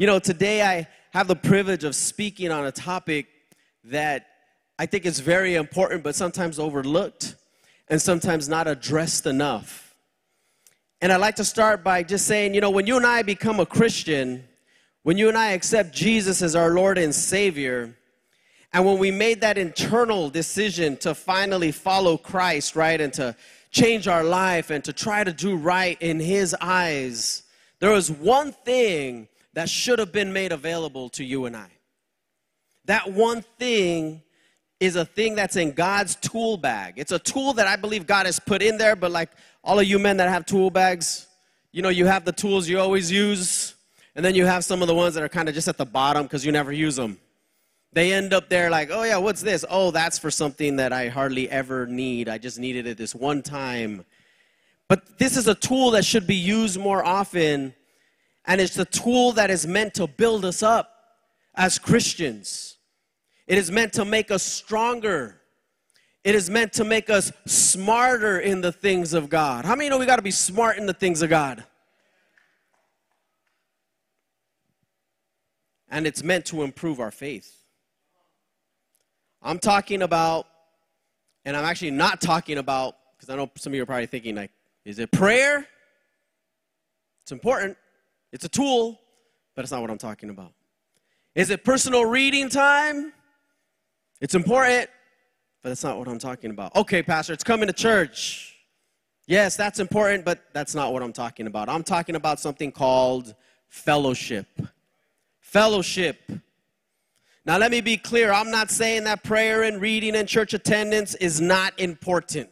You know, today I have the privilege of speaking on a topic that I think is very important, but sometimes overlooked and sometimes not addressed enough. And I'd like to start by just saying, you know, when you and I become a Christian, when you and I accept Jesus as our Lord and Savior, and when we made that internal decision to finally follow Christ, right, and to change our life and to try to do right in His eyes, there was one thing that should have been made available to you and I. That one thing is a thing that's in God's tool bag. It's a tool that I believe God has put in there, but like all of you men that have tool bags, you know, you have the tools you always use, and then you have some of the ones that are kind of just at the bottom because you never use them. They end up there like, oh yeah, what's this? Oh, that's for something that I hardly ever need. I just needed it this one time. But this is a tool that should be used more often and it's the tool that is meant to build us up as Christians. It is meant to make us stronger. It is meant to make us smarter in the things of God. How many know we got to be smart in the things of God? And it's meant to improve our faith. I'm talking about, and I'm actually not talking about, because I know some of you are probably thinking, like, is it prayer? It's important. It's a tool, but it's not what I'm talking about. Is it personal reading time? It's important, but that's not what I'm talking about. Okay, Pastor, it's coming to church. Yes, that's important, but that's not what I'm talking about. I'm talking about something called fellowship. Fellowship. Now, let me be clear. I'm not saying that prayer and reading and church attendance is not important.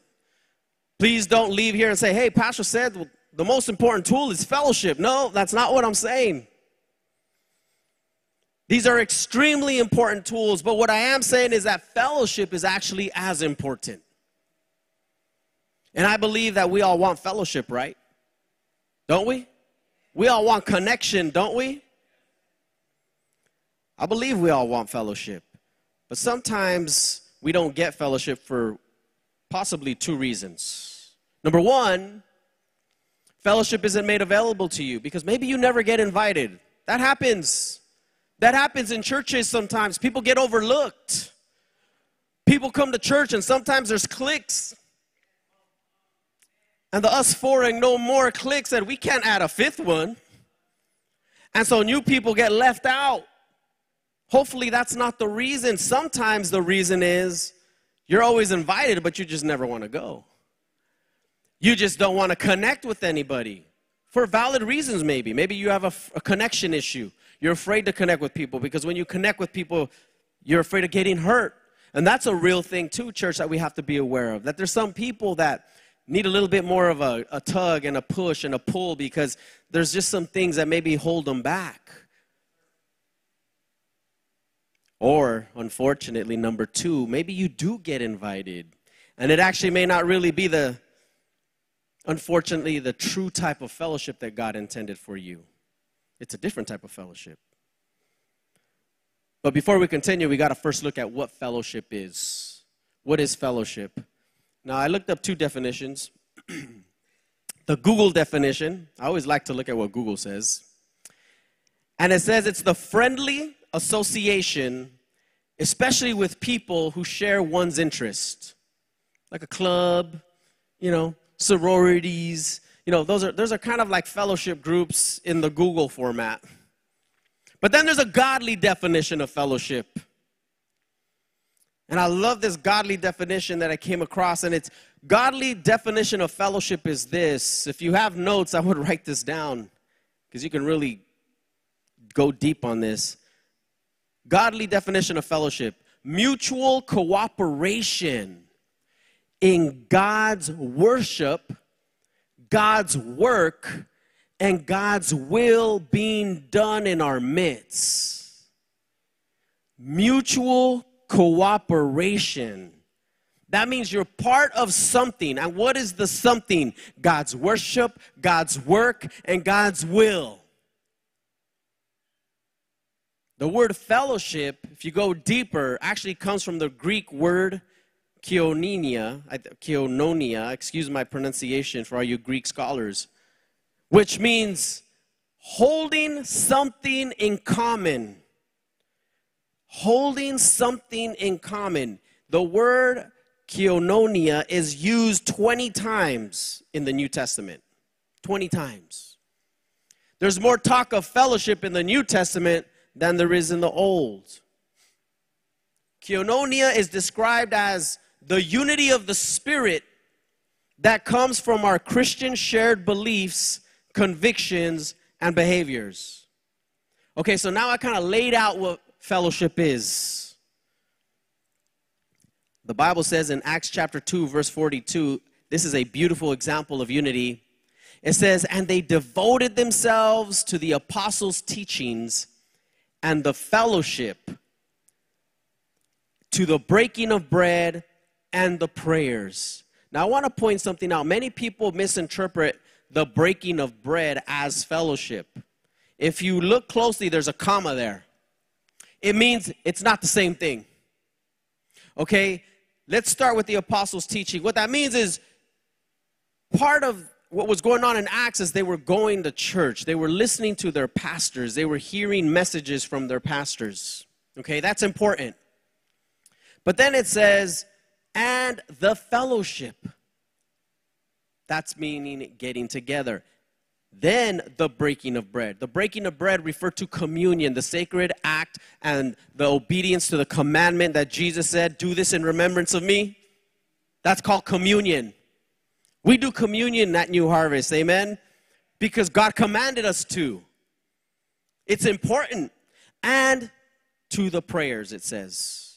Please don't leave here and say, hey, Pastor said, well, the most important tool is fellowship. No, that's not what I'm saying. These are extremely important tools, but what I am saying is that fellowship is actually as important. And I believe that we all want fellowship, right? Don't we? We all want connection, don't we? I believe we all want fellowship. But sometimes we don't get fellowship for possibly two reasons. Number one, fellowship isn't made available to you because maybe you never get invited. That happens. That happens in churches sometimes. People get overlooked. People come to church and sometimes there's cliques. And the us four and no more cliques and we can't add a fifth one. And so new people get left out. Hopefully that's not the reason. Sometimes the reason is you're always invited, but you just never want to go. You just don't want to connect with anybody for valid reasons, maybe. Maybe you have a, a, connection issue. You're afraid to connect with people because when you connect with people, you're afraid of getting hurt. And that's a real thing, too, church, that we have to be aware of. That there's some people that need a little bit more of a, a tug and a push and a pull because there's just some things that maybe hold them back. Or, unfortunately, number two, maybe you do get invited. And it actually may not really be the unfortunately, the true type of fellowship that God intended for you. It's a different type of fellowship. But before we continue, we got to first look at what fellowship is. What is fellowship? Now, I looked up two definitions. the Google definition, I always like to look at what Google says. And it says it's the friendly association, especially with people who share one's interest, like a club, you know, sororities. You know, those are, those are kind of like fellowship groups in the Google format. But then there's a godly definition of fellowship. And I love this godly definition that I came across. And it's godly definition of fellowship is this. If you have notes, I would write this down because you can really go deep on this. Godly definition of fellowship mutual cooperation in God's worship, God's work, and God's will being done in our midst. Mutual cooperation. That means you're part of something. And what is the something? God's worship, God's work, and God's will. The word fellowship, if you go deeper, actually comes from the Greek word Koinonia, Koinonia, excuse my pronunciation for all you Greek scholars, which means holding something in common. Holding something in common. The word koinonia is used 20 times in the New Testament. 20 times. There's more talk of fellowship in the New Testament than there is in the Old. Koinonia is described as the unity of the Spirit that comes from our Christian shared beliefs, convictions, and behaviors. Okay, so now I kind of laid out what fellowship is. The Bible says in Acts chapter 2, verse 42, this is a beautiful example of unity. It says, And they devoted themselves to the apostles' teachings and the fellowship, to the breaking of bread and the prayers. Now, I want to point something out. Many people misinterpret the breaking of bread as fellowship. If you look closely, there's a comma there. It means it's not the same thing. Okay, let's start with the apostles' teaching. What that means is part of what was going on in Acts is they were going to church, they were listening to their pastors, they were hearing messages from their pastors. Okay, that's important. But then it says, and the fellowship. That's meaning getting together. Then the breaking of bread. The breaking of bread referred to communion, the sacred act and the obedience to the commandment that Jesus said, Do this in remembrance of me. That's called communion. We do communion at New Harvest, amen? Because God commanded us to. It's important. And to the prayers, it says.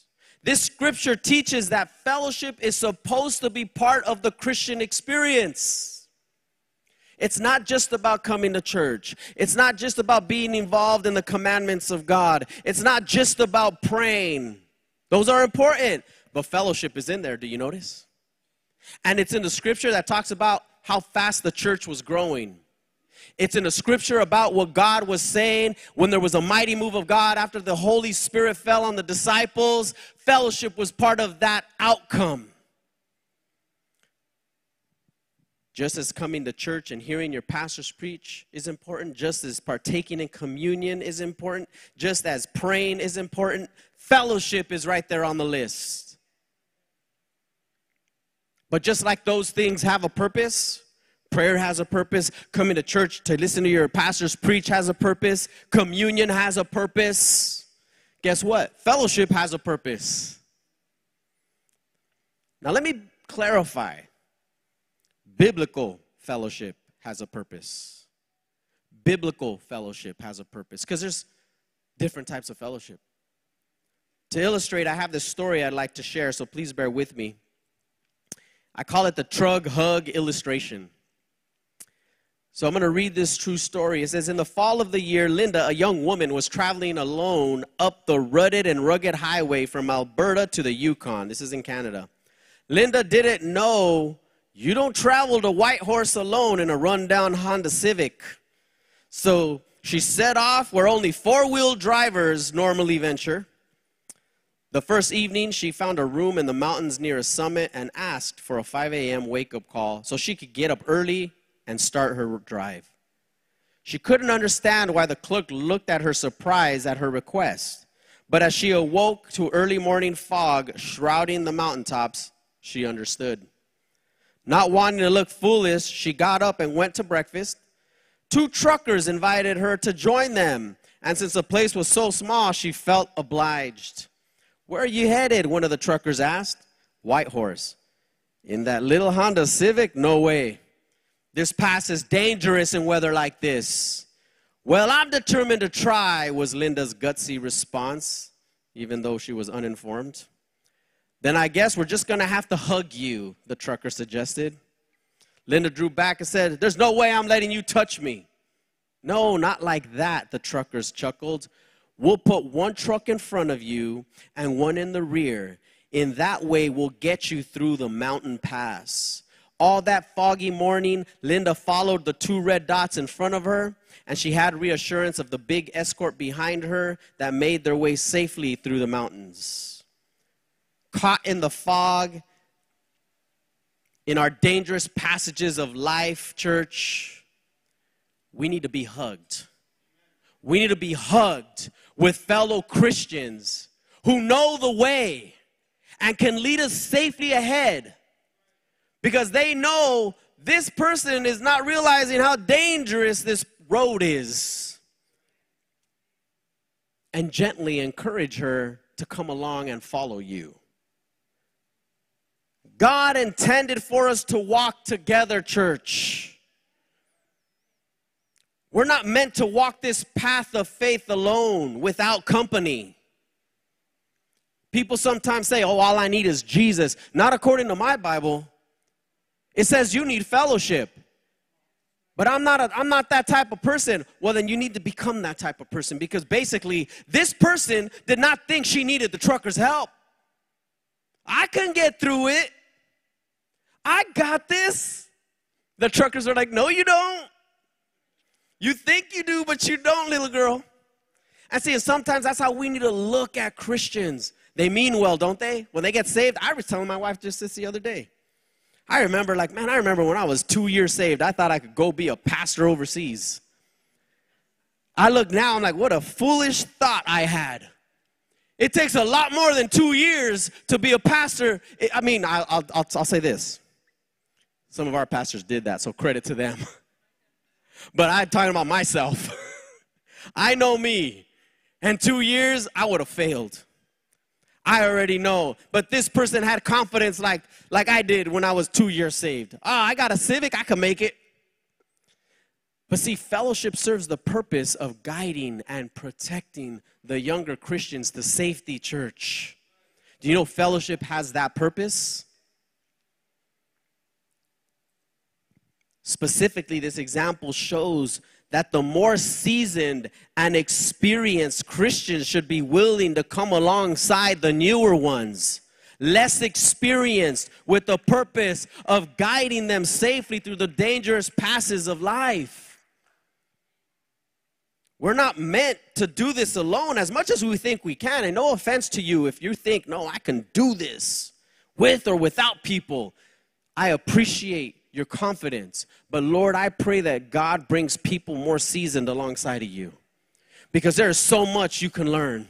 This scripture teaches that fellowship is supposed to be part of the Christian experience. It's not just about coming to church. It's not just about being involved in the commandments of God. It's not just about praying. Those are important, but fellowship is in there. Do you notice? And it's in the scripture that talks about how fast the church was growing. It's in the scripture about what God was saying when there was a mighty move of God after the Holy Spirit fell on the disciples. Fellowship was part of that outcome. Just as coming to church and hearing your pastors preach is important, just as partaking in communion is important, just as praying is important, fellowship is right there on the list. But just like those things have a purpose, Prayer has a purpose. Coming to church to listen to your pastors preach has a purpose. Communion has a purpose. Guess what? Fellowship has a purpose. Now, let me clarify biblical fellowship has a purpose. Biblical fellowship has a purpose because there's different types of fellowship. To illustrate, I have this story I'd like to share, so please bear with me. I call it the Truck Hug illustration. So I'm going to read this true story. It says In the fall of the year, Linda, a young woman, was traveling alone up the rutted and rugged highway from Alberta to the Yukon. This is in Canada. Linda didn't know you don't travel to Whitehorse alone in a rundown Honda Civic. So she set off where only four wheel drivers normally venture. The first evening, she found a room in the mountains near a summit and asked for a 5 a.m. wake up call so she could get up early and start her drive. She couldn't understand why the clerk looked at her surprise at her request. But as she awoke to early morning fog shrouding the mountaintops, she understood. Not wanting to look foolish, she got up and went to breakfast. Two truckers invited her to join them, and since the place was so small, she felt obliged. Where are you headed? One of the truckers asked. Whitehorse. In that little Honda Civic? No way. This pass is dangerous in weather like this. Well, I'm determined to try, was Linda's gutsy response, even though she was uninformed. Then I guess we're just gonna have to hug you, the trucker suggested. Linda drew back and said, There's no way I'm letting you touch me. No, not like that, the truckers chuckled. We'll put one truck in front of you and one in the rear. In that way, we'll get you through the mountain pass. All that foggy morning, Linda followed the two red dots in front of her, and she had reassurance of the big escort behind her that made their way safely through the mountains. Caught in the fog, in our dangerous passages of life, church, we need to be hugged. We need to be hugged with fellow Christians who know the way and can lead us safely ahead because they know this person is not realizing how dangerous this road is. And gently encourage her to come along and follow you. God intended for us to walk together, church. We're not meant to walk this path of faith alone without company. People sometimes say, oh, all I need is Jesus. Not according to my Bible. It says you need fellowship. But I'm not, a, I'm not that type of person. Well, then you need to become that type of person because basically, this person did not think she needed the trucker's help. I couldn't get through it. I got this. The truckers are like, No, you don't. You think you do, but you don't, little girl. I see, sometimes that's how we need to look at Christians. They mean well, don't they? When they get saved, I was telling my wife just this the other day. I remember, like, man, I remember when I was two years saved, I thought I could go be a pastor overseas. I look now, I'm like, what a foolish thought I had. It takes a lot more than two years to be a pastor. I mean, I'll, I'll, I'll say this. Some of our pastors did that, so credit to them. but I'm talking about myself. I know me. And two years, I would have failed. I already know. But this person had confidence like, like I did when I was two years saved. Oh, I got a Civic, I can make it. But see, fellowship serves the purpose of guiding and protecting the younger Christians, the safety church. Do you know fellowship has that purpose? Specifically, this example shows that the more seasoned and experienced Christians should be willing to come alongside the newer ones, less experienced, with the purpose of guiding them safely through the dangerous passes of life. We're not meant to do this alone as much as we think we can. And no offense to you if you think, no, I can do this with or without people. I appreciate your confidence. But Lord, I pray that God brings people more seasoned alongside of you because there's so much you can learn.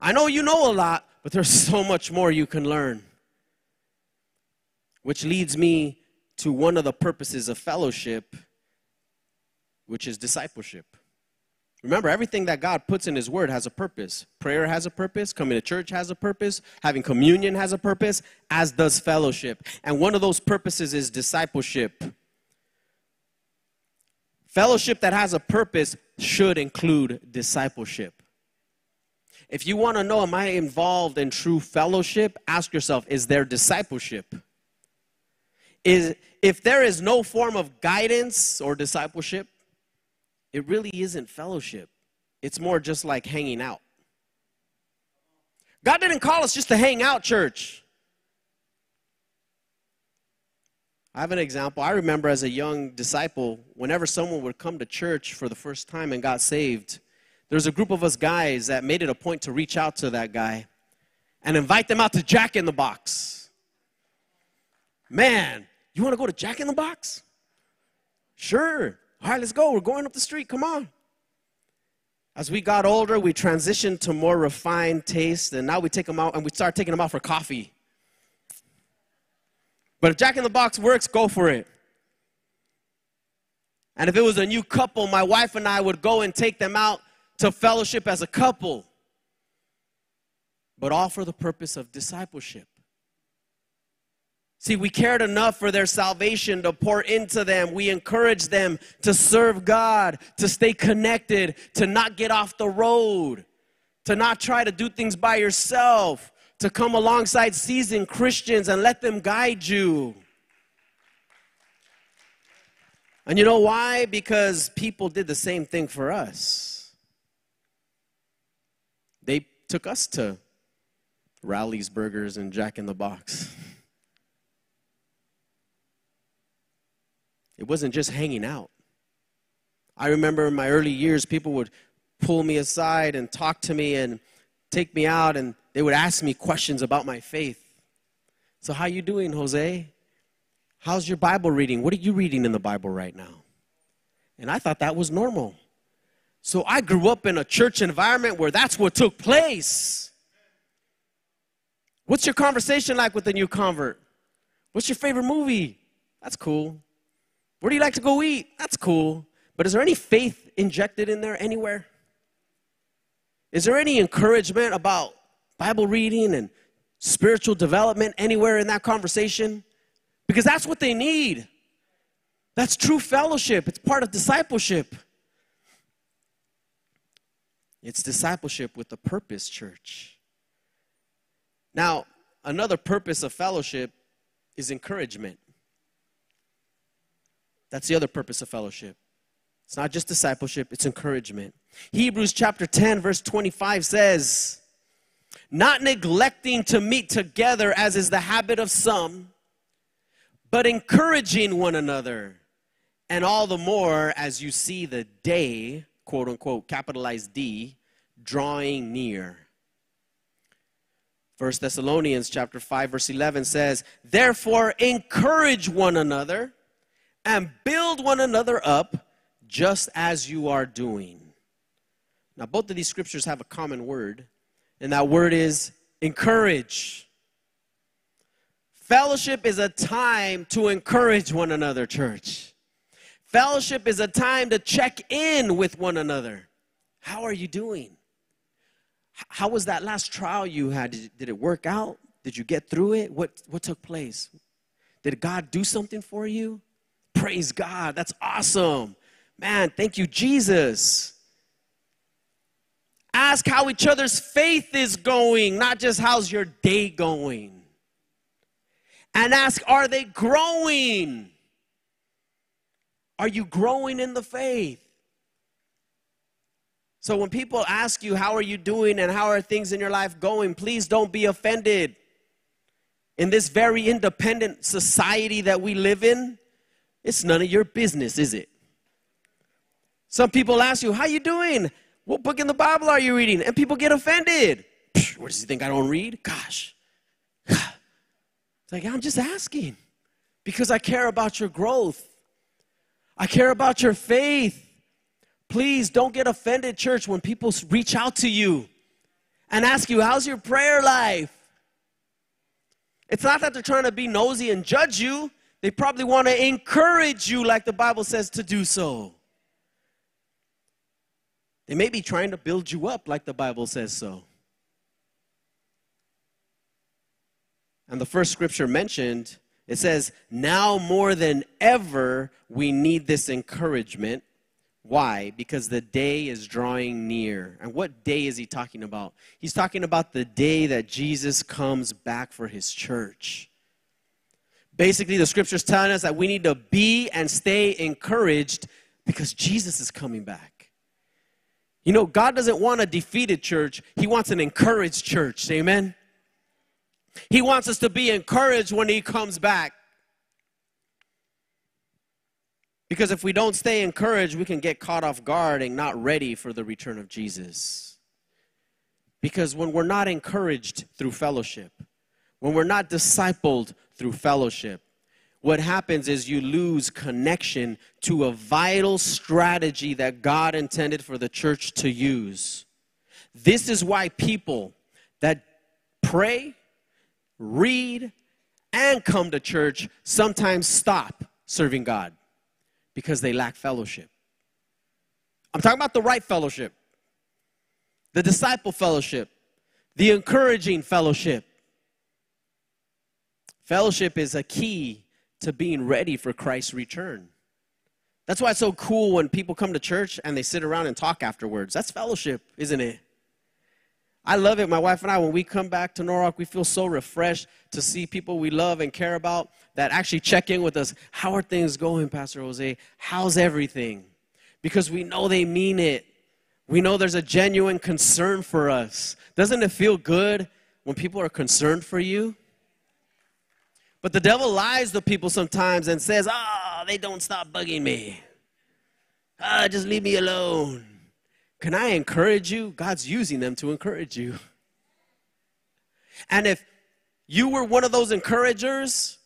I know you know a lot, but there's so much more you can learn. Which leads me to one of the purposes of fellowship, which is discipleship. Remember, everything that God puts in His Word has a purpose. Prayer has a purpose, coming to church has a purpose, having communion has a purpose, as does fellowship. And one of those purposes is discipleship. Fellowship that has a purpose should include discipleship. If you want to know, am I involved in true fellowship? Ask yourself, is there discipleship? Is, if there is no form of guidance or discipleship, it really isn't fellowship. It's more just like hanging out. God didn't call us just to hang out, church. I have an example. I remember as a young disciple, whenever someone would come to church for the first time and got saved, there was a group of us guys that made it a point to reach out to that guy and invite them out to Jack in the Box. Man, you want to go to Jack in the Box? Sure. All right, let's go. We're going up the street. Come on. As we got older, we transitioned to more refined taste, and now we take them out and we start taking them out for coffee. But if Jack in the Box works, go for it. And if it was a new couple, my wife and I would go and take them out to fellowship as a couple, but all for the purpose of discipleship. See, we cared enough for their salvation to pour into them. We encouraged them to serve God, to stay connected, to not get off the road, to not try to do things by yourself, to come alongside seasoned Christians and let them guide you. And you know why? Because people did the same thing for us. They took us to Rally's Burgers and Jack in the Box. It wasn't just hanging out. I remember in my early years, people would pull me aside and talk to me and take me out, and they would ask me questions about my faith. So, how you doing, Jose? How's your Bible reading? What are you reading in the Bible right now? And I thought that was normal. So I grew up in a church environment where that's what took place. What's your conversation like with a new convert? What's your favorite movie? That's cool. Where do you like to go eat? That's cool. But is there any faith injected in there anywhere? Is there any encouragement about Bible reading and spiritual development anywhere in that conversation? Because that's what they need. That's true fellowship, it's part of discipleship. It's discipleship with a purpose, church. Now, another purpose of fellowship is encouragement. That's the other purpose of fellowship. It's not just discipleship, it's encouragement. Hebrews chapter 10, verse 25 says, Not neglecting to meet together as is the habit of some, but encouraging one another, and all the more as you see the day, quote unquote, capitalized D, drawing near. First Thessalonians chapter 5 verse 11 says, "Therefore encourage one another and build one another up just as you are doing." Now both of these scriptures have a common word, and that word is encourage. Fellowship is a time to encourage one another, church. Fellowship is a time to check in with one another. How are you doing? How was that last trial you had? Did, it work out? Did you get through it? What, what took place? Did God do something for you? Praise God. That's awesome. Man, thank you, Jesus. Ask how each other's faith is going, not just how's your day going. And ask, are they growing? Are you growing in the faith? So when people ask you, How are you doing and how are things in your life going? Please don't be offended. In this very independent society that we live in, it's none of your business, is it? Some people ask you, How you doing? What book in the Bible are you reading? And people get offended. What does he think I don't read? Gosh. It's like, I'm just asking because I care about your growth. I care about your faith. Please don't get offended, church, when people reach out to you and ask you, How's your prayer life? It's not that they're trying to be nosy and judge you, they probably want to encourage you, like the Bible says to do so. They may be trying to build you up, like the Bible says so. And the first scripture mentioned, it says, Now more than ever, we need this encouragement why? Because the day is drawing near. And what day is he talking about? He's talking about the day that Jesus comes back for his church. Basically, the scripture's telling us that we need to be and stay encouraged because Jesus is coming back. You know, God doesn't want a defeated church, He wants an encouraged church. Amen? He wants us to be encouraged when He comes back. Because if we don't stay encouraged, we can get caught off guard and not ready for the return of Jesus. Because when we're not encouraged through fellowship, when we're not discipled through fellowship, what happens is you lose connection to a vital strategy that God intended for the church to use. This is why people that pray, read, and come to church sometimes stop serving God because they lack fellowship. I'm talking about the right fellowship, the disciple fellowship, the encouraging fellowship. Fellowship is a key to being ready for Christ's return. That's why it's so cool when people come to church and they sit around and talk afterwards. That's fellowship, isn't it? I love it. My wife and I, when we come back to Norwalk, we feel so refreshed to see people we love and care about that actually check in with us. How are things going, Pastor Jose? How's everything? Because we know they mean it. We know there's a genuine concern for us. Doesn't it feel good when people are concerned for you? But the devil lies to people sometimes and says, Oh, they don't stop bugging me. Ah, oh, just leave me alone. Can I encourage you? God's using them to encourage you. And if you were one of those encouragers,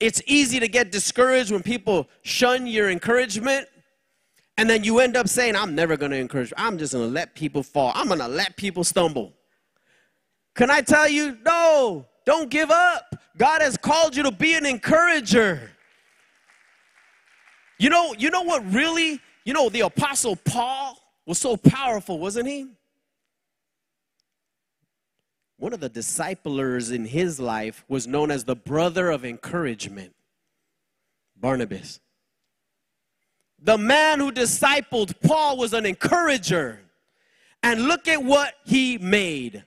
it's easy to get discouraged when people shun your encouragement And then you end up saying, I'm never going to encourage. I'm just going to let people fall. I'm going to let people stumble. Can I tell you, no, don't give up. God has called you to be an encourager. You know, you know what really, you know, the apostle Paul was so powerful, wasn't he? One of the disciplers in his life was known as the brother of encouragement, Barnabas. The man who discipled Paul was an encourager. And look at what he made.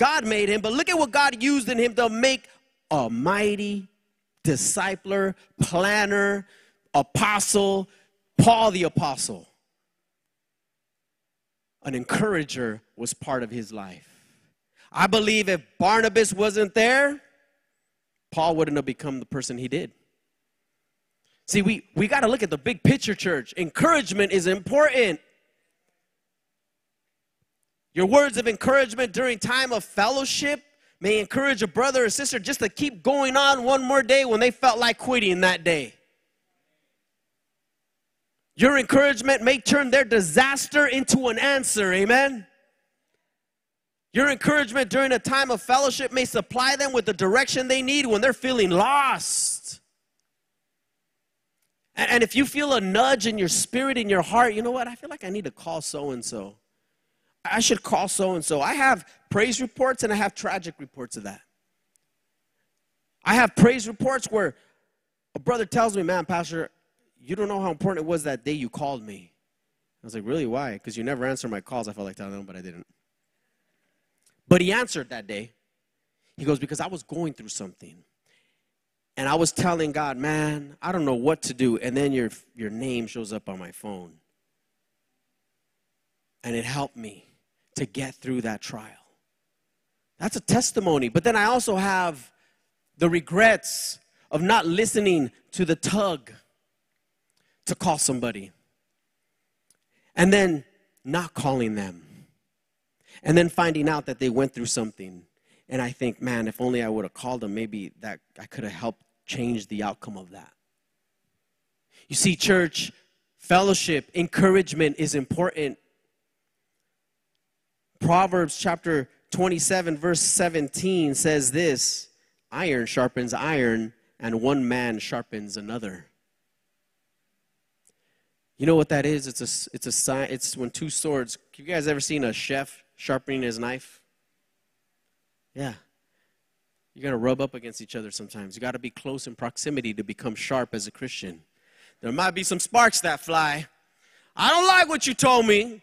God made him, but look at what God used in him to make a mighty discipler, planner, apostle, Paul the apostle. An encourager was part of his life. I believe if Barnabas wasn't there, Paul wouldn't have become the person he did. See, we, we got to look at the big picture, church. Encouragement is important. Your words of encouragement during time of fellowship may encourage a brother or sister just to keep going on one more day when they felt like quitting that day. Your encouragement may turn their disaster into an answer. Amen. Your encouragement during a time of fellowship may supply them with the direction they need when they're feeling lost. And, if you feel a nudge in your spirit, in your heart, you know what? I feel like I need to call so and so. I should call so and so. I have praise reports and I have tragic reports of that. I have praise reports where a brother tells me, Man, Pastor, you don't know how important it was that day you called me. I was like, Really? Why? Because you never answer my calls. I felt like telling him, but I didn't. But he answered that day. He goes, Because I was going through something. And I was telling God, man, I don't know what to do. And then your, your name shows up on my phone. And it helped me to get through that trial. That's a testimony. But then I also have the regrets of not listening to the tug to call somebody. And then not calling them and then finding out that they went through something. And I think, man, if only I would have called them, maybe that I could have helped change the outcome of that. You see, church, fellowship, encouragement is important. Proverbs chapter 27, verse 17 says this iron sharpens iron, and one man sharpens another. You know what that is? It's a, it's a sign, it's when two swords. Have you guys ever seen a chef sharpening his knife? Yeah. You got to rub up against each other sometimes. You got to be close in proximity to become sharp as a Christian. There might be some sparks that fly. I don't like what you told me.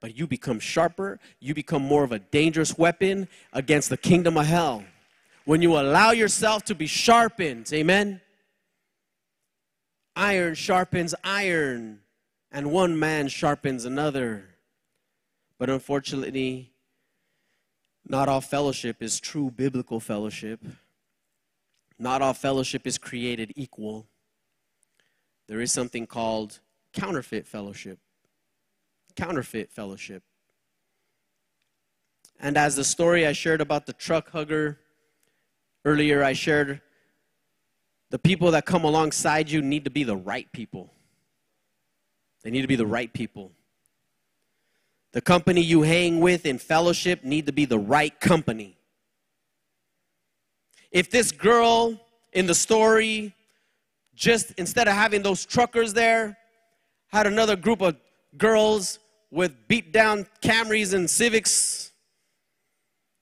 But you become sharper, you become more of a dangerous weapon against the kingdom of hell. When you allow yourself to be sharpened, amen? Iron sharpens iron, and one man sharpens another. But unfortunately, not all fellowship is true biblical fellowship. Not all fellowship is created equal. There is something called counterfeit fellowship. Counterfeit fellowship. And as the story I shared about the truck hugger earlier, I shared the people that come alongside you need to be the right people. They need to be the right people. The company you hang with in fellowship need to be the right company. If this girl in the story just instead of having those truckers there, had another group of girls with beat down Camrys and Civics.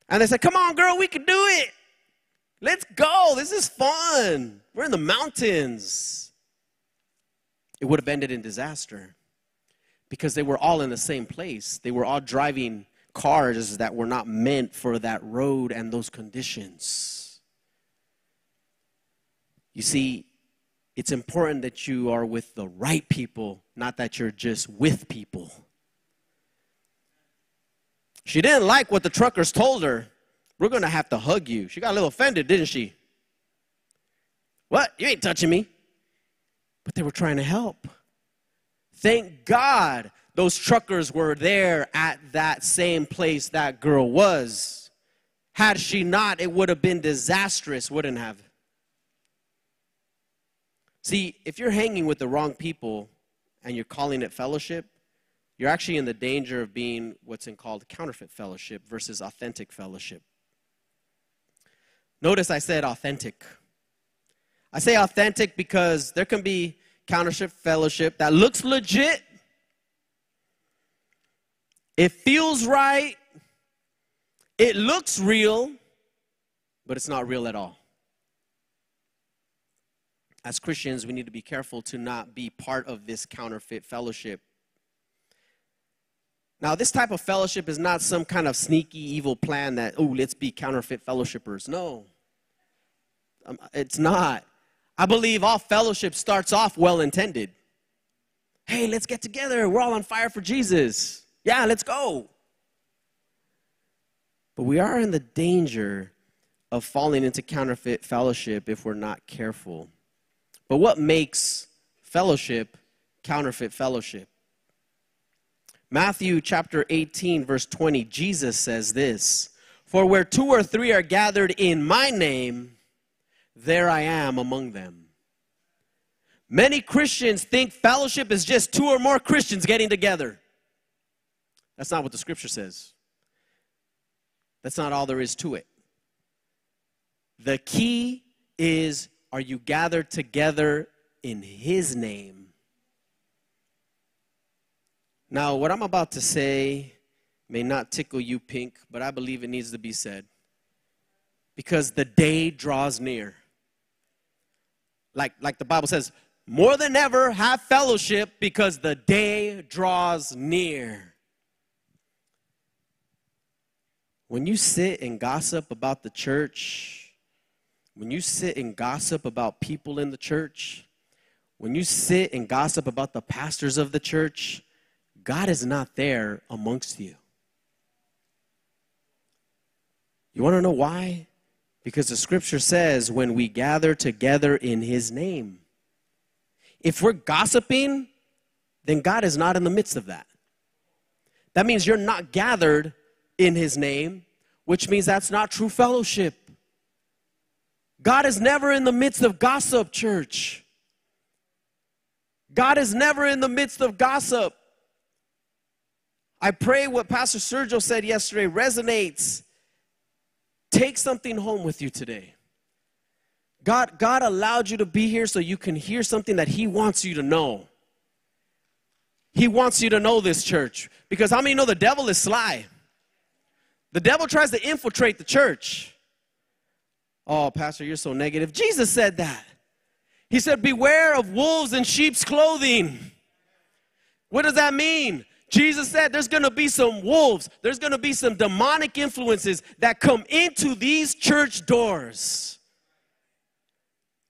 And they said, Come on, girl, we can do it. Let's go. This is fun. We're in the mountains. It would have ended in disaster because they were all in the same place. They were all driving cars that were not meant for that road and those conditions. You see, it's important that you are with the right people, not that you're just with people. She didn't like what the truckers told her. We're going to have to hug you. She got a little offended, didn't she? What? You ain't touching me. But they were trying to help. Thank God those truckers were there at that same place that girl was. Had she not, it would have been disastrous, wouldn't have? See, if you're hanging with the wrong people and you're calling it fellowship, you're actually in the danger of being what's in called counterfeit fellowship versus authentic fellowship. Notice I said authentic. I say authentic because there can be counterfeit fellowship that looks legit. It feels right. It looks real, but it's not real at all as Christians, we need to be careful to not be part of this counterfeit fellowship. Now, this type of fellowship is not some kind of sneaky evil plan that, oh, let's be counterfeit fellowshippers. No, um, it's not. I believe all fellowship starts off well intended. Hey, let's get together. We're all on fire for Jesus. Yeah, let's go. But we are in the danger of falling into counterfeit fellowship if we're not careful. But what makes fellowship counterfeit fellowship? Matthew chapter 18, verse 20, Jesus says this For where two or three are gathered in my name, there I am among them. Many Christians think fellowship is just two or more Christians getting together. That's not what the scripture says. That's not all there is to it. The key is are you gathered together in His name? Now, what I'm about to say may not tickle you pink, but I believe it needs to be said. Because the day draws near. Like, like the Bible says, more than ever have fellowship because the day draws near. When you sit and gossip about the church, when you sit and gossip about people in the church, when you sit and gossip about the pastors of the church, God is not there amongst you. You want to know why? Because the scripture says, when we gather together in his name. If we're gossiping, then God is not in the midst of that. That means you're not gathered in his name, which means that's not true fellowship. God is never in the midst of gossip, church. God is never in the midst of gossip. I pray what Pastor Sergio said yesterday resonates. Take something home with you today. God, God allowed you to be here so you can hear something that He wants you to know. He wants you to know this church. Because how many know the devil is sly? The devil tries to infiltrate the church. Oh, Pastor, you're so negative. Jesus said that. He said, Beware of wolves in sheep's clothing. What does that mean? Jesus said there's gonna be some wolves, there's gonna be some demonic influences that come into these church doors.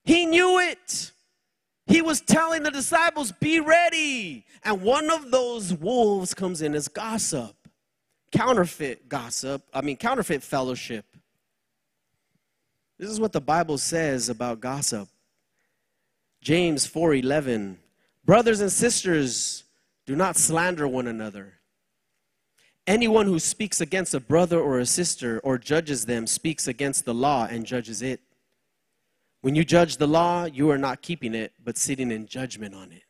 He knew it. He was telling the disciples, Be ready. And one of those wolves comes in as gossip, counterfeit gossip, I mean, counterfeit fellowship. This is what the Bible says about gossip. James 4:11 Brothers and sisters, do not slander one another. Anyone who speaks against a brother or a sister or judges them speaks against the law and judges it. When you judge the law, you are not keeping it, but sitting in judgment on it.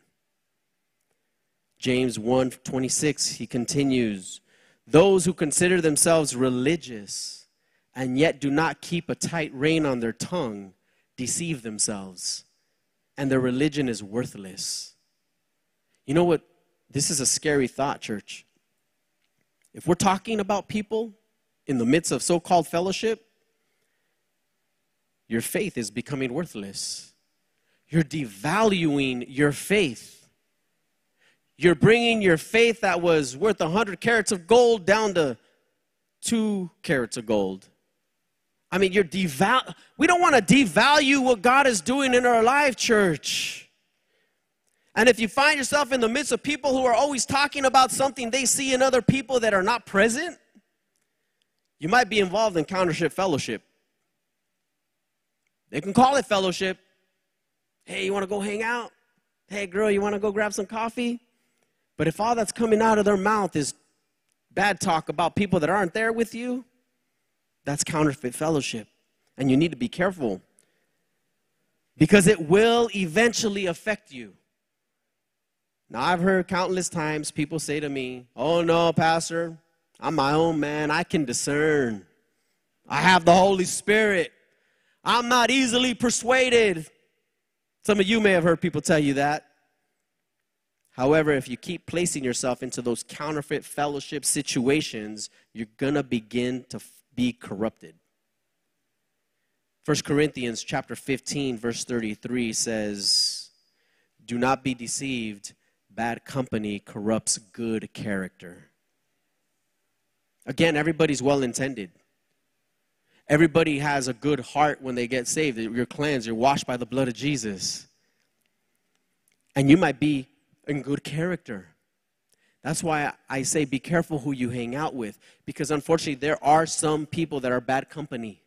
James 1:26 he continues, those who consider themselves religious and yet do not keep a tight rein on their tongue deceive themselves, and their religion is worthless. You know what? This is a scary thought, church. If we're talking about people in the midst of so called fellowship, your faith is becoming worthless. You're devaluing your faith. You're bringing your faith that was worth 100 carats of gold down to two carats of gold. I mean, you're deval. We don't want to devalue what God is doing in our life, church. And if you find yourself in the midst of people who are always talking about something they see in other people that are not present, you might be involved in counterfeit fellowship. They can call it fellowship. Hey, you want to go hang out? Hey, girl, you want to go grab some coffee? But if all that's coming out of their mouth is bad talk about people that aren't there with you, that's counterfeit fellowship. And you need to be careful. because it will eventually affect you. Now, I've heard countless times people say to me, Oh, no, Pastor, I'm my own man. I can discern. I have the Holy Spirit. I'm not easily persuaded. Some of you may have heard people tell you that. However, if you keep placing yourself into those counterfeit fellowship situations, you're going to begin to be corrupted. 1 Corinthians chapter 15 verse 33 says, "Do not be deceived, bad company corrupts good character." Again, everybody's well intended. Everybody has a good heart when they get saved. You're cleansed, you're washed by the blood of Jesus. And you might be in good character. That's why I say be careful who you hang out with, because unfortunately, there are some people that are bad company.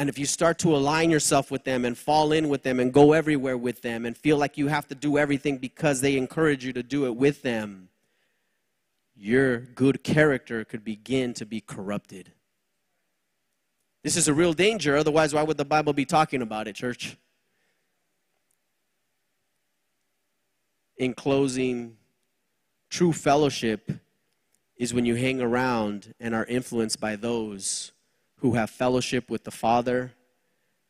And if you start to align yourself with them and fall in with them and go everywhere with them and feel like you have to do everything because they encourage you to do it with them, your good character could begin to be corrupted. This is a real danger. Otherwise, why would the Bible be talking about it, church? In closing, true fellowship is when you hang around and are influenced by those who have fellowship with the Father,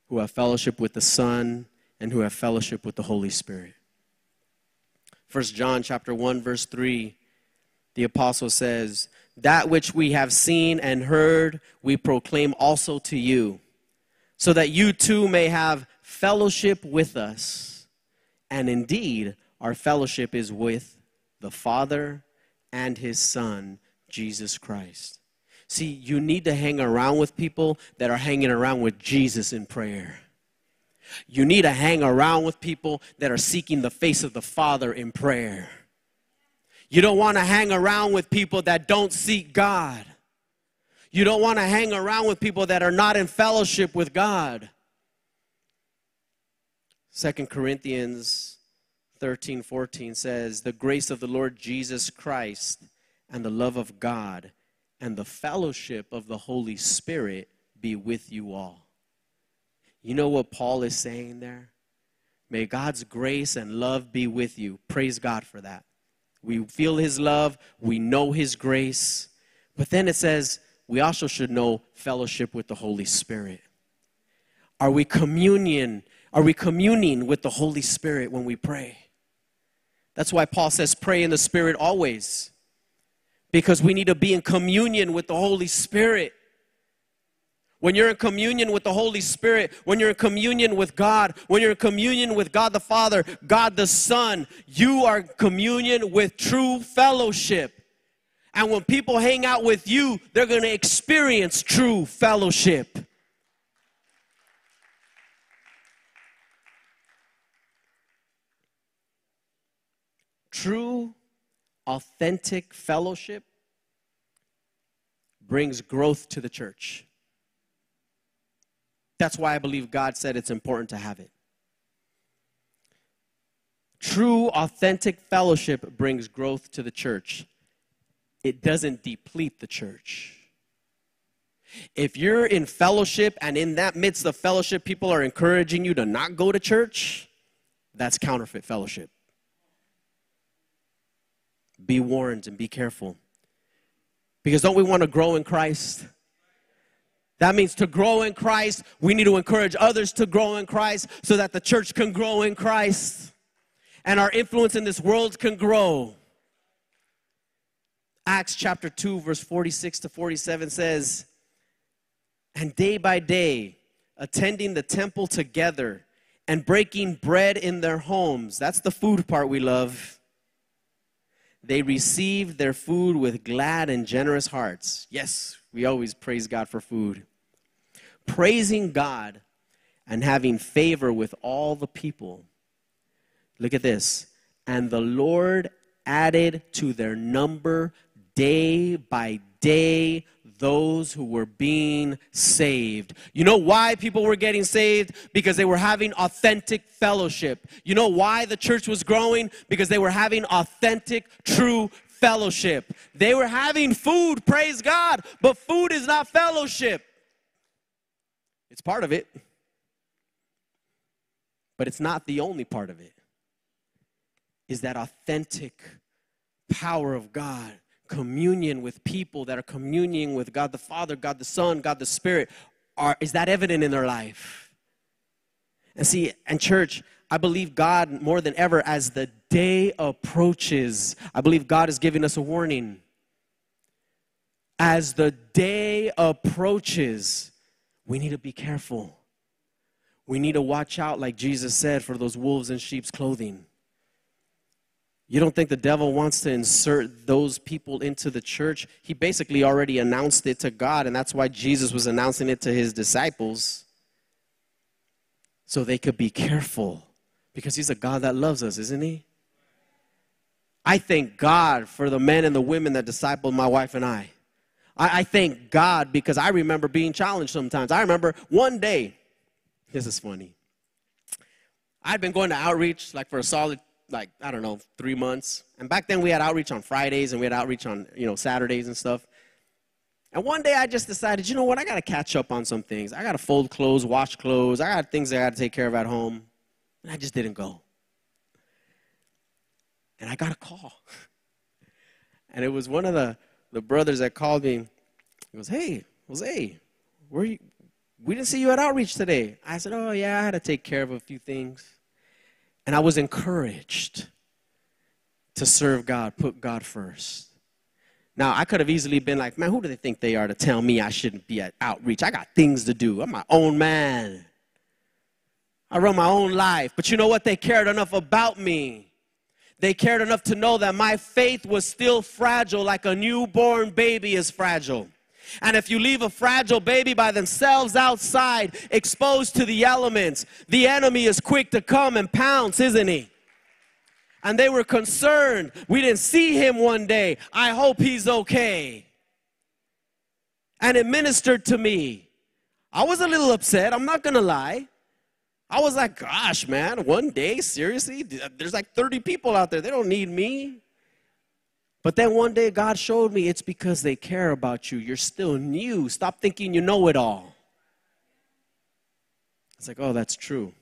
who have fellowship with the Son, and who have fellowship with the Holy Spirit. First John chapter 1 verse 3 the apostle says, That which we have seen and heard, we proclaim also to you, so that you too may have fellowship with us. And indeed, our fellowship is with the Father and His Son, Jesus Christ. See, you need to hang around with people that are hanging around with Jesus in prayer. You need to hang around with people that are seeking the face of the Father in prayer. You don't want to hang around with people that don't seek God. You don't want to hang around with people that are not in fellowship with God. Second Corinthians 13 14 says, The grace of the Lord Jesus Christ and the love of God and the fellowship of the Holy Spirit be with you all. You know what Paul is saying there? May God's grace and love be with you. Praise God for that. We feel His love, we know His grace. But then it says we also should know fellowship with the Holy Spirit. Are we communion? Are we communing with the Holy Spirit when we pray? That's why Paul says pray in the Spirit always. Because we need to be in communion with the Holy Spirit. When you're in communion with the Holy Spirit, when you're in communion with God, when you're in communion with God the Father, God the Son, you are communion with true fellowship. And when people hang out with you, they're going to experience true fellowship. True, authentic fellowship brings growth to the church. That's why I believe God said it's important to have it. True, authentic fellowship brings growth to the church, it doesn't deplete the church. If you're in fellowship and in that midst of fellowship, people are encouraging you to not go to church, that's counterfeit fellowship. Be warned and be careful. Because don't we want to grow in Christ? That means to grow in Christ, we need to encourage others to grow in Christ so that the church can grow in Christ and our influence in this world can grow. Acts chapter 2, verse 46 to 47 says, And day by day, attending the temple together and breaking bread in their homes. That's the food part we love. They received their food with glad and generous hearts. Yes, we always praise God for food praising God and having favor with all the people. Look at this. And the Lord added to their number day by day those who were being saved. You know why people were getting saved? Because they were having authentic fellowship. You know why the church was growing? Because they were having authentic, true fellowship. They were having food, praise God, but food is not fellowship. It's part of it. but it's not the only part of it. Is that authentic power of God, communion with people that are communing with God the Father, God the Son, God the Spirit? Are, is that evident in their life? And see, and church, I believe God more than ever as the day approaches, I believe God is giving us a warning. As the day approaches, we need to be careful. We need to watch out, like Jesus said, for those wolves in sheep's clothing. You don't think the devil wants to insert those people into the church? He basically already announced it to God, and that's why Jesus was announcing it to his disciples. So they could be careful because he's a God that loves us, isn't he? I thank God for the men and the women that discipled my wife and I. I, I thank God because I remember being challenged sometimes. I remember one day, this is funny. I'd been going to outreach like for a solid like I don't know three months. And back then we had outreach on Fridays and we had outreach on you know Saturdays and stuff. And one day I just decided, you know what, I got to catch up on some things. I got to fold clothes, wash clothes. I got things I got to take care of at home. And I just didn't go. And I got a call. And it was one of the, the brothers that called me. He goes, Hey, Jose, where you? We didn't see you at outreach today. I said, Oh, yeah, I had to take care of a few things. And I was encouraged to serve God, put God first. Now, I could have easily been like, man, who do they think they are to tell me I shouldn't be at outreach? I got things to do. I'm my own man. I run my own life. But you know what? They cared enough about me. They cared enough to know that my faith was still fragile, like a newborn baby is fragile. And if you leave a fragile baby by themselves outside, exposed to the elements, the enemy is quick to come and pounce, isn't he? And they were concerned. We didn't see him one day. I hope he's okay. And it ministered to me. I was a little upset, I'm not gonna lie. I was like, gosh, man, one day, seriously? There's like 30 people out there, they don't need me. But then one day God showed me it's because they care about you. You're still new. Stop thinking you know it all. It's like, oh, that's true.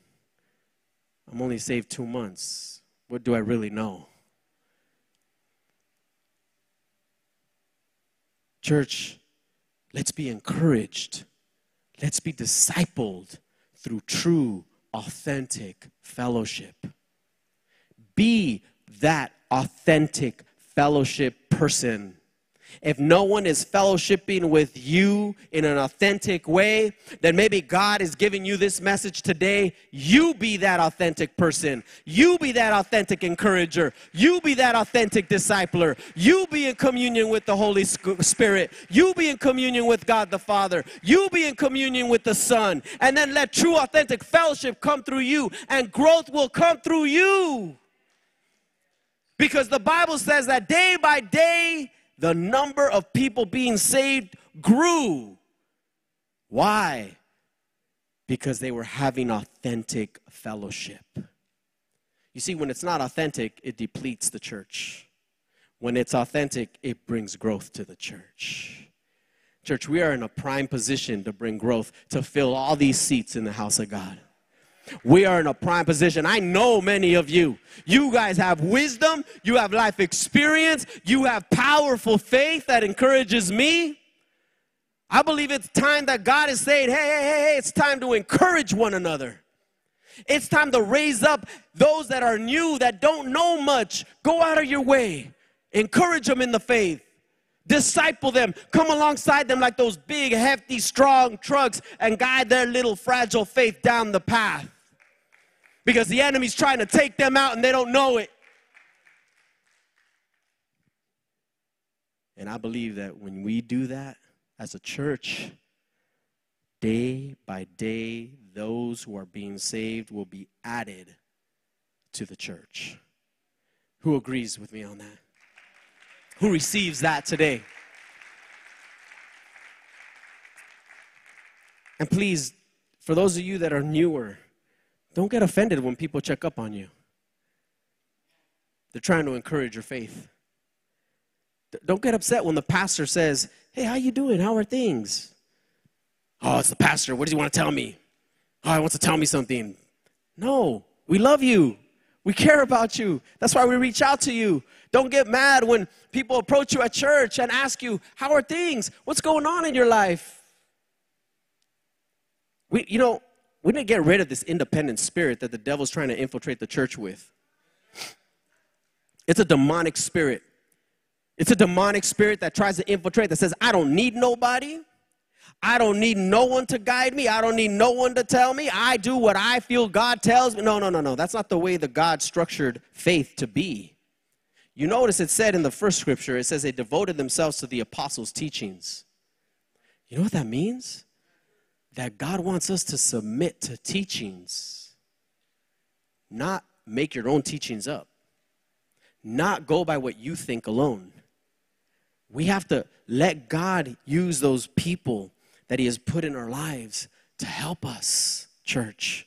I'm only saved two months. What do I really know? Church, let's be encouraged. Let's be discipled through true, authentic fellowship. Be that authentic fellowship person. If no one is fellowshipping with you in an authentic way, then maybe God is giving you this message today. You be that authentic person. You be that authentic encourager. You be that authentic discipler. You be in communion with the Holy Spirit. You be in communion with God the Father. You be in communion with the Son. And then let true authentic fellowship come through you, and growth will come through you. Because the Bible says that day by day, the number of people being saved grew. Why? Because they were having authentic fellowship. You see, when it's not authentic, it depletes the church. When it's authentic, it brings growth to the church. Church, we are in a prime position to bring growth, to fill all these seats in the house of God we are in a prime position. I know many of you. You guys have wisdom, you have life experience, you have powerful faith that encourages me. I believe it's time that God is saying, hey, hey, hey, hey, it's time to encourage one another. It's time to raise up those that are new, that don't know much. Go out of your way, encourage them in the faith. Disciple them, come alongside them like those big, hefty, strong trucks and guide their little fragile faith down the path because the enemy's trying to take them out and they don't know it. And I believe that when we do that as a church, day by day, those who are being saved will be added to the church. Who agrees with me on that? Who receives that today? And please, for those of you that are newer, don't get offended when people check up on you. They're trying to encourage your faith. Don't get upset when the pastor says, "Hey, how you doing? How are things?" Oh, it's the pastor. What does he want to tell me? Oh, he wants to tell me something. No, We love you. We care about you. That's why we reach out to you. Don't get mad when people approach you at church and ask you, How are things? What's going on in your life? We, you know, we need to get rid of this independent spirit that the devil's trying to infiltrate the church with. It's a demonic spirit. It's a demonic spirit that tries to infiltrate, that says, I don't need nobody. I don't need no one to guide me. I don't need no one to tell me. I do what I feel God tells me. No, no, no, no. That's not the way the God structured faith to be. You notice it said in the first scripture, it says they devoted themselves to the apostles' teachings. You know what that means? That God wants us to submit to teachings, not make your own teachings up, not go by what you think alone. We have to let God use those people that He has put in our lives to help us, church.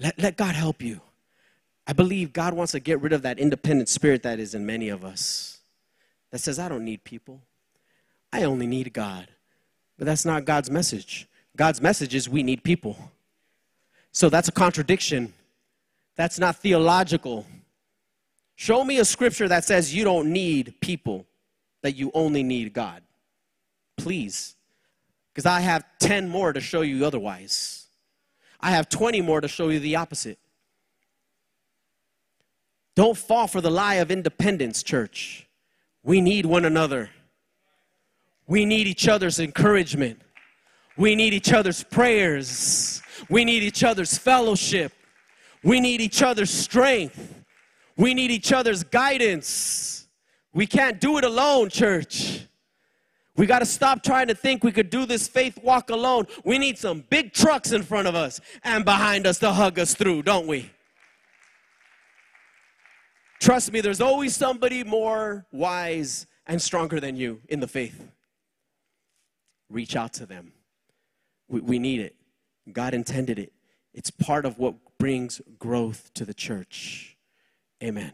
Let, let God help you. I believe God wants to get rid of that independent spirit that is in many of us that says, I don't need people. I only need God. But that's not God's message. God's message is we need people. So that's a contradiction. That's not theological. Show me a scripture that says you don't need people, that you only need God. Please because I have 10 more to show you otherwise. I have 20 more to show you the opposite. Don't fall for the lie of independence, church. We need one another. We need each other's encouragement. We need each other's prayers. We need each other's fellowship. We need each other's strength. We need each other's guidance. We can't do it alone, church. We got to stop trying to think we could do this faith walk alone. We need some big trucks in front of us and behind us to hug us through, don't we? Trust me, there's always somebody more wise and stronger than you in the faith. Reach out to them. We, we need it. God intended it. It's part of what brings growth to the church. Amen.